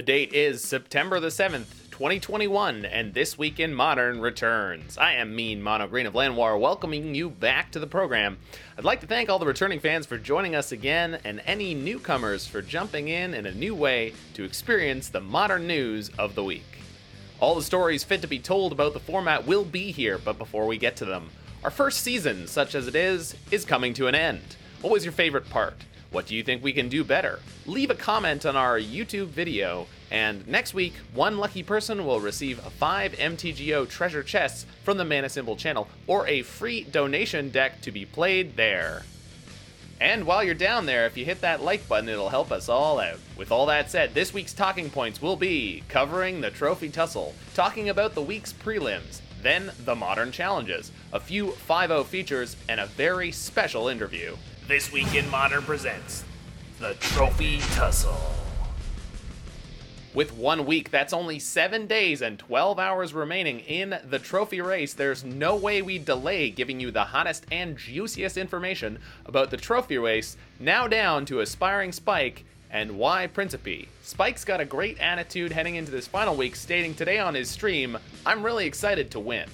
The date is September the 7th, 2021, and This Week in Modern returns. I am Mean Mono Green of Llanowar, welcoming you back to the program. I'd like to thank all the returning fans for joining us again, and any newcomers for jumping in in a new way to experience the modern news of the week. All the stories fit to be told about the format will be here, but before we get to them, our first season, such as it is, is coming to an end. What was your favorite part? What do you think we can do better? Leave a comment on our YouTube video, and next week, one lucky person will receive 5 MTGO treasure chests from the Mana Symbol channel, or a free donation deck to be played there. And while you're down there, if you hit that like button, it'll help us all out. With all that said, this week's talking points will be covering the Trophy Tussle, talking about the week's prelims, then the modern challenges, a few 5 0 features, and a very special interview. This Week in Modern presents the Trophy Tussle. With one week, that's only seven days and 12 hours remaining in the trophy race, there's no way we delay giving you the hottest and juiciest information about the trophy race, now down to Aspiring Spike and Y Principe. Spike's got a great attitude heading into this final week, stating today on his stream, I'm really excited to win.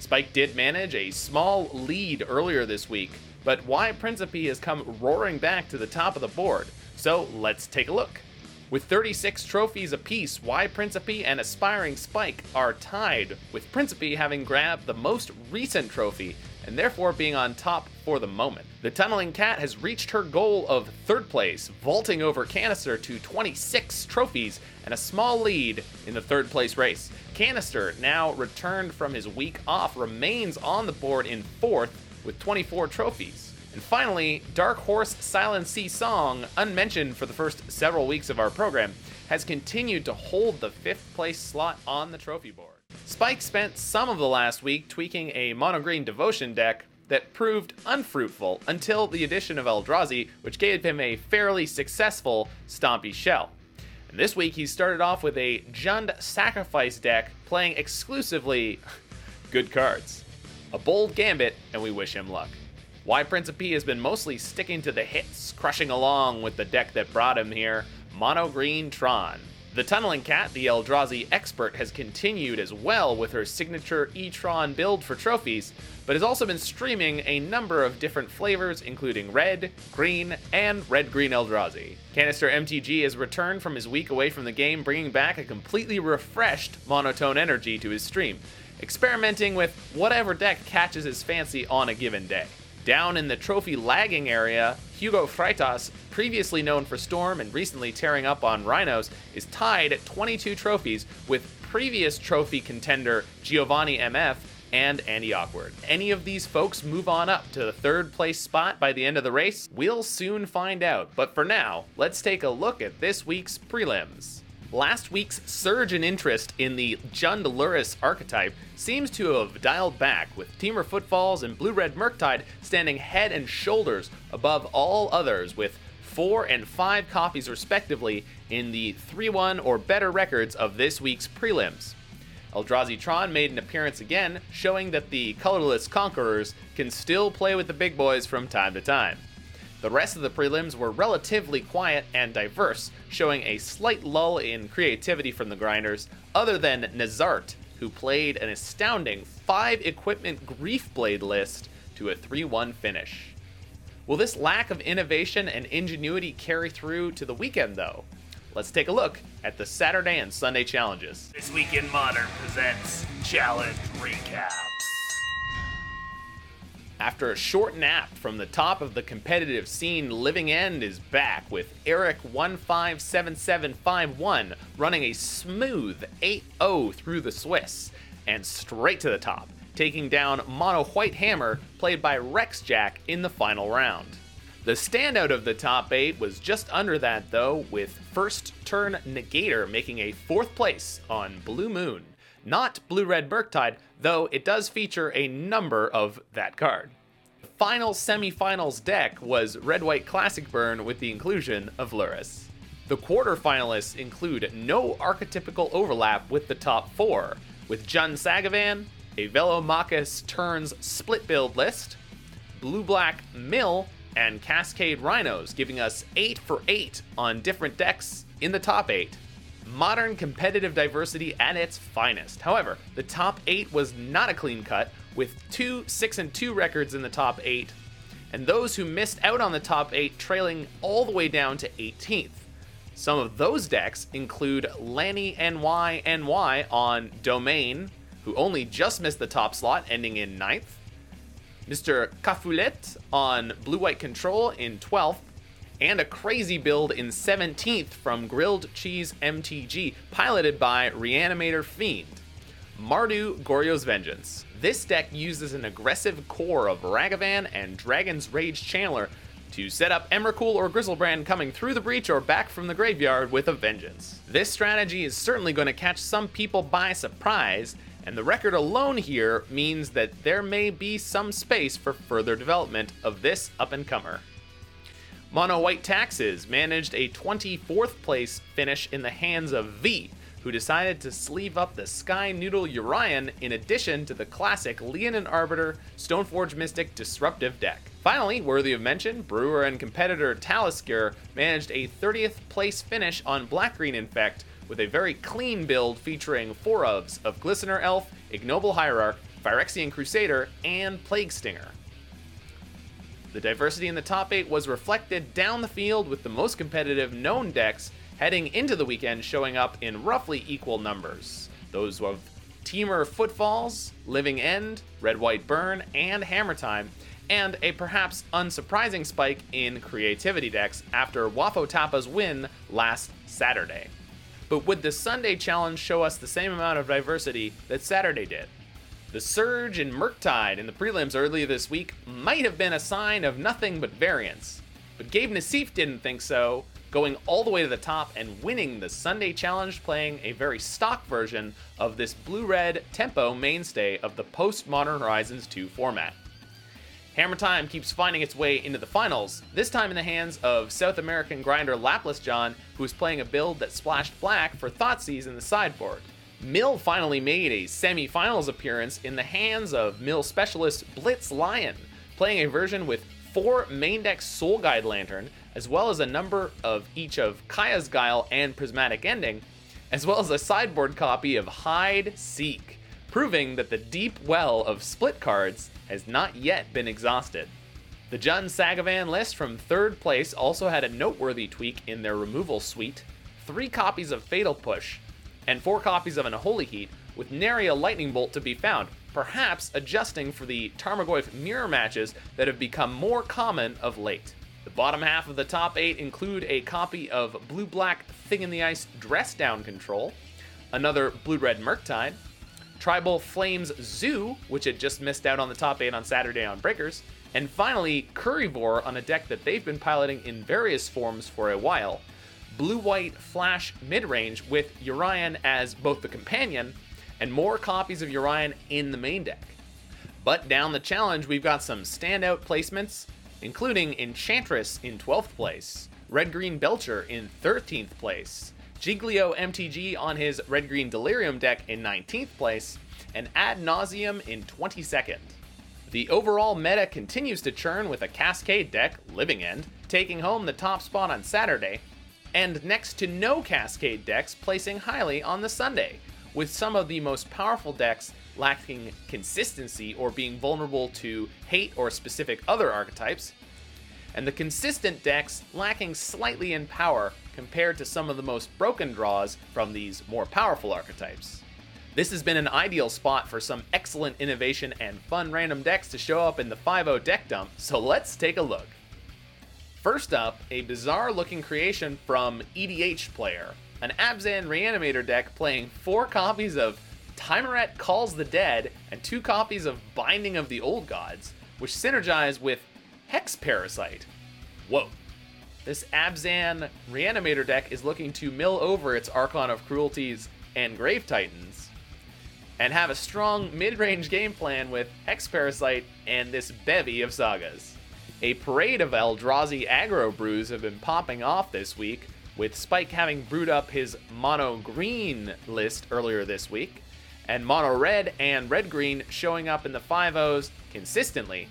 Spike did manage a small lead earlier this week, but Y Principe has come roaring back to the top of the board. So let's take a look. With 36 trophies apiece, Y Principe and Aspiring Spike are tied, with Principe having grabbed the most recent trophy and therefore being on top for the moment. The Tunneling Cat has reached her goal of third place, vaulting over Canister to 26 trophies and a small lead in the third place race. Canister, now returned from his week off, remains on the board in fourth with 24 trophies. And finally, Dark Horse Silent Sea Song, unmentioned for the first several weeks of our program, has continued to hold the fifth place slot on the trophy board. Spike spent some of the last week tweaking a mono green devotion deck that proved unfruitful until the addition of Eldrazi, which gave him a fairly successful Stompy Shell. And this week he started off with a Jund Sacrifice deck playing exclusively good cards a bold gambit, and we wish him luck. Y Principe has been mostly sticking to the hits, crushing along with the deck that brought him here, Mono Green Tron. The Tunneling Cat, the Eldrazi expert, has continued as well with her signature E-Tron build for trophies, but has also been streaming a number of different flavors, including red, green, and red-green Eldrazi. Canister MTG has returned from his week away from the game, bringing back a completely refreshed monotone energy to his stream, experimenting with whatever deck catches his fancy on a given day. Down in the trophy lagging area, Hugo Freitas, previously known for Storm and recently tearing up on Rhinos, is tied at 22 trophies with previous trophy contender Giovanni MF and Andy Awkward. Any of these folks move on up to the third place spot by the end of the race? We'll soon find out, but for now, let's take a look at this week's prelims. Last week's surge in interest in the Jund Lurrus archetype seems to have dialed back, with Temur Footfalls and Blue Red Murktide standing head and shoulders above all others, with 4 and 5 copies respectively in the 3 1 or better records of this week's prelims. Eldrazi Tron made an appearance again, showing that the colorless conquerors can still play with the big boys from time to time. The rest of the prelims were relatively quiet and diverse, showing a slight lull in creativity from the grinders, other than Nazart, who played an astounding 5 equipment Grief Blade list to a 3 1 finish. Will this lack of innovation and ingenuity carry through to the weekend, though? Let's take a look at the Saturday and Sunday challenges. This Week in Modern presents Challenge Recap. After a short nap from the top of the competitive scene, Living End is back with Eric157751 running a smooth 8 0 through the Swiss and straight to the top, taking down Mono White Hammer, played by Rex Jack, in the final round. The standout of the top eight was just under that, though, with first turn Negator making a fourth place on Blue Moon. Not Blue Red Murktide, though it does feature a number of that card. The final semifinals deck was Red White Classic Burn with the inclusion of Lurrus. The quarterfinalists include no archetypical overlap with the top four, with Jund Sagavan, a Velomachus turns split build list, Blue Black Mill, and Cascade Rhinos, giving us 8 for 8 on different decks in the top 8. Modern competitive diversity at its finest. However, the top 8 was not a clean cut, with two 6 and 2 records in the top 8, and those who missed out on the top 8 trailing all the way down to 18th. Some of those decks include Lanny NY NY on Domain, who only just missed the top slot, ending in 9th. Mr. Cafulet on Blue White Control in 12th, and a crazy build in 17th from Grilled Cheese MTG, piloted by Reanimator Fiend. Mardu Goryo's Vengeance. This deck uses an aggressive core of Ragavan and Dragon's Rage Channeler to set up Emrakul or Griselbrand coming through the breach or back from the graveyard with a vengeance. This strategy is certainly going to catch some people by surprise, and the record alone here means that there may be some space for further development of this up and comer. Mono White Taxes managed a 24th place finish in the hands of V, who decided to sleeve up the Sky Noodle Yorion in addition to the classic Leonin Arbiter Stoneforge Mystic Disruptive deck. Finally, worthy of mention, brewer and competitor Talisker managed a 30th place finish on Black Green Infect with a very clean build featuring four ofs of Glistener Elf, Ignoble Hierarch, Phyrexian Crusader, and Plague Stinger. The diversity in the top 8 was reflected down the field with the most competitive known decks heading into the weekend showing up in roughly equal numbers. Those of Temur Footfalls, Living End, Red White Burn, and Hammer Time, and a perhaps unsurprising spike in creativity decks after Wafotapa's win last Saturday. But would the Sunday challenge show us the same amount of diversity that Saturday did? The surge in Murktide in the prelims earlier this week might have been a sign of nothing but variance, but Gabe Nassif didn't think so, going all the way to the top and winning the Sunday Challenge playing a very stock version of this blue red tempo mainstay of the post Modern Horizons 2 format. Hammer Time keeps finding its way into the finals, this time in the hands of South American grinder Lapless John, who is playing a build that splashed black for Thoughtseize in the sideboard. Mill finally made a semi-finals appearance in the hands of Mill specialist Blitz Lion, playing a version with four main deck Soul Guide Lantern, as well as a number of each of Kaya's Guile and Prismatic Ending, as well as a sideboard copy of Hide Seek, proving that the deep well of split cards has not yet been exhausted. The Jund Sagavan list from third place also had a noteworthy tweak in their removal suite, three copies of Fatal Push, and four copies of an Unholy Heat, with nary a Lightning Bolt to be found, perhaps adjusting for the Tarmogoyf mirror matches that have become more common of late. The bottom half of the top 8 include a copy of Blue Black Thing in the Ice Dress Down Control, another Blue Red Murktide, Tribal Flames Zoo, which had just missed out on the top 8 on Saturday on Breakers, and finally Currywor on a deck that they've been piloting in various forms for a while, blue white flash mid range with Yorion as both the companion and more copies of Yorion in the main deck. But down the challenge, we've got some standout placements, including Enchantress in 12th place, Red Green Belcher in 13th place, Giglio MTG on his Red Green Delirium deck in 19th place, and Ad Nauseam in 22nd. The overall meta continues to churn with a Cascade deck, Living End, taking home the top spot on Saturday, and next to no Cascade decks placing highly on the Sunday, with some of the most powerful decks lacking consistency or being vulnerable to hate or specific other archetypes, and the consistent decks lacking slightly in power compared to some of the most broken draws from these more powerful archetypes. This has been an ideal spot for some excellent innovation and fun random decks to show up in the 5 deck dump, so let's take a look. First up, a bizarre looking creation from EDH Player, an Abzan Reanimator deck playing four copies of Tymaret Calls the Dead and two copies of Binding of the Old Gods, which synergize with Hex Parasite. Whoa. This Abzan Reanimator deck is looking to mill over its Archon of Cruelties and Grave Titans, and have a strong mid range game plan with Hex Parasite and this bevy of sagas. A parade of Eldrazi aggro brews have been popping off this week, with Spike having brewed up his mono green list earlier this week, and mono red and red green showing up in the 5 consistently,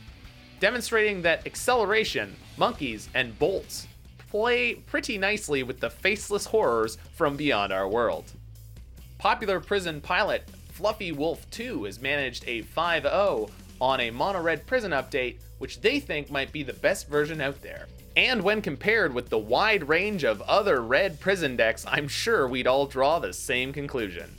demonstrating that acceleration, monkeys, and bolts play pretty nicely with the faceless horrors from beyond our world. Popular prison pilot Fluffy Wolf 2 has managed a 5 0 on a mono red prison update, which they think might be the best version out there. And when compared with the wide range of other red prison decks, I'm sure we'd all draw the same conclusion.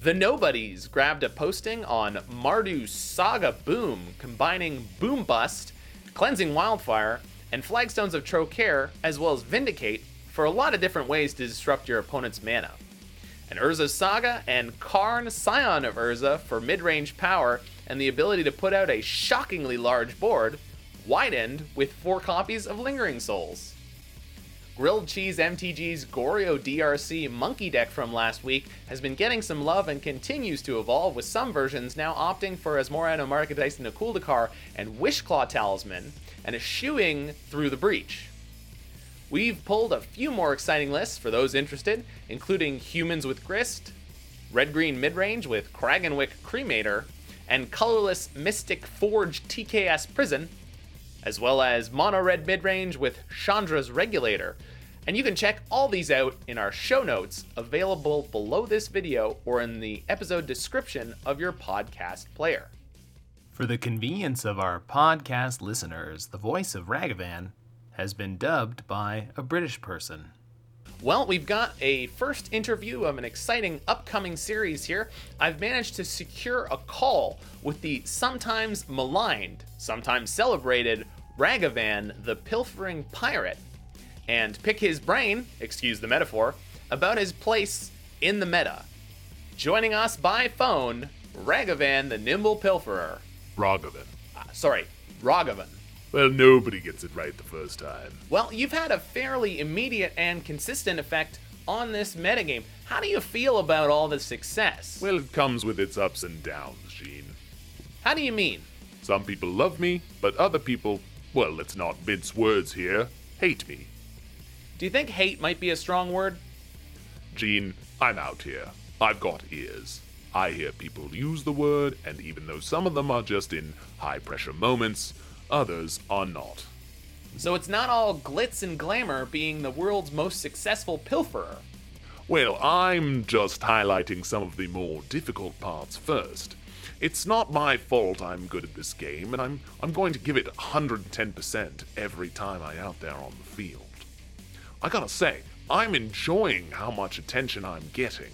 The Nobodies grabbed a posting on Mardu Saga Boom, combining Boom Bust, Cleansing Wildfire, and Flagstones of Trokair, as well as Vindicate, for a lot of different ways to disrupt your opponent's mana. An Urza Saga and Karn Scion of Urza for mid range power and the ability to put out a shockingly large board, widened with four copies of Lingering Souls. Grilled Cheese MTG's Goryo DRC Monkey deck from last week has been getting some love and continues to evolve, with some versions now opting for Asmoranomardicadaistinaculdacar and Wishclaw Talisman, and eschewing Through the Breach. We've pulled a few more exciting lists for those interested, including Humans with Grist, Red Green Midrange with Kragenwick Cremator, and Colorless Mystic Forge TKS Prison, as well as Mono Red Midrange with Chandra's Regulator. And you can check all these out in our show notes available below this video or in the episode description of your podcast player. For the convenience of our podcast listeners, the voice of Ragavan has been dubbed by a British person. Well, we've got a first interview of an exciting upcoming series here. I've managed to secure a call with the sometimes maligned, sometimes celebrated Ragavan, the pilfering pirate, and pick his brain, excuse the metaphor, about his place in the meta. Joining us by phone, Ragavan, the nimble pilferer. Ragavan. Uh, sorry, Ragavan. Well, nobody gets it right the first time. Well, you've had a fairly immediate and consistent effect on this metagame. How do you feel about all the success? Well, it comes with its ups and downs, Gene. How do you mean? Some people love me, but other people, well, let's not mince words here, hate me. Do you think hate might be a strong word? Gene, I'm out here. I've got ears. I hear people use the word, and even though some of them are just in high pressure moments, others are not. So it's not all glitz and glamour being the world's most successful pilferer. Well, I'm just highlighting some of the more difficult parts first. It's not my fault I'm good at this game, and I'm, I'm going to give it 110% every time I'm out there on the field. I gotta say, I'm enjoying how much attention I'm getting,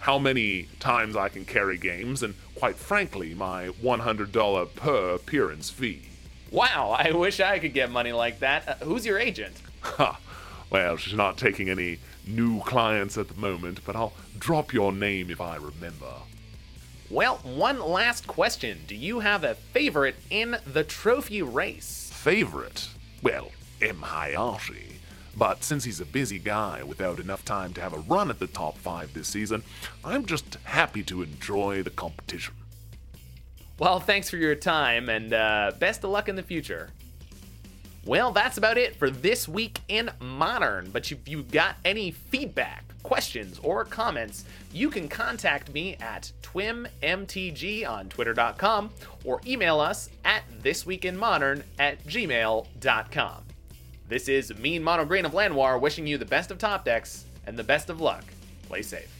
how many times I can carry games, and quite frankly, my $100 per appearance fee. Wow, I wish I could get money like that. Uh, who's your agent? Ha! Well, she's not taking any new clients at the moment, but I'll drop your name if I remember. Well, one last question. Do you have a favorite in the trophy race? Favorite? Well, M. Hayashi. But since he's a busy guy without enough time to have a run at the top five this season, I'm just happy to enjoy the competition. Well, thanks for your time and uh, best of luck in the future. Well, that's about it for this week in Modern. But if you've got any feedback, questions, or comments, you can contact me at twimmtg on twitter.com or email us at thisweekinmodern at gmail.com. This is Mean Mono Green of Llanowar wishing you the best of top decks and the best of luck. Play safe.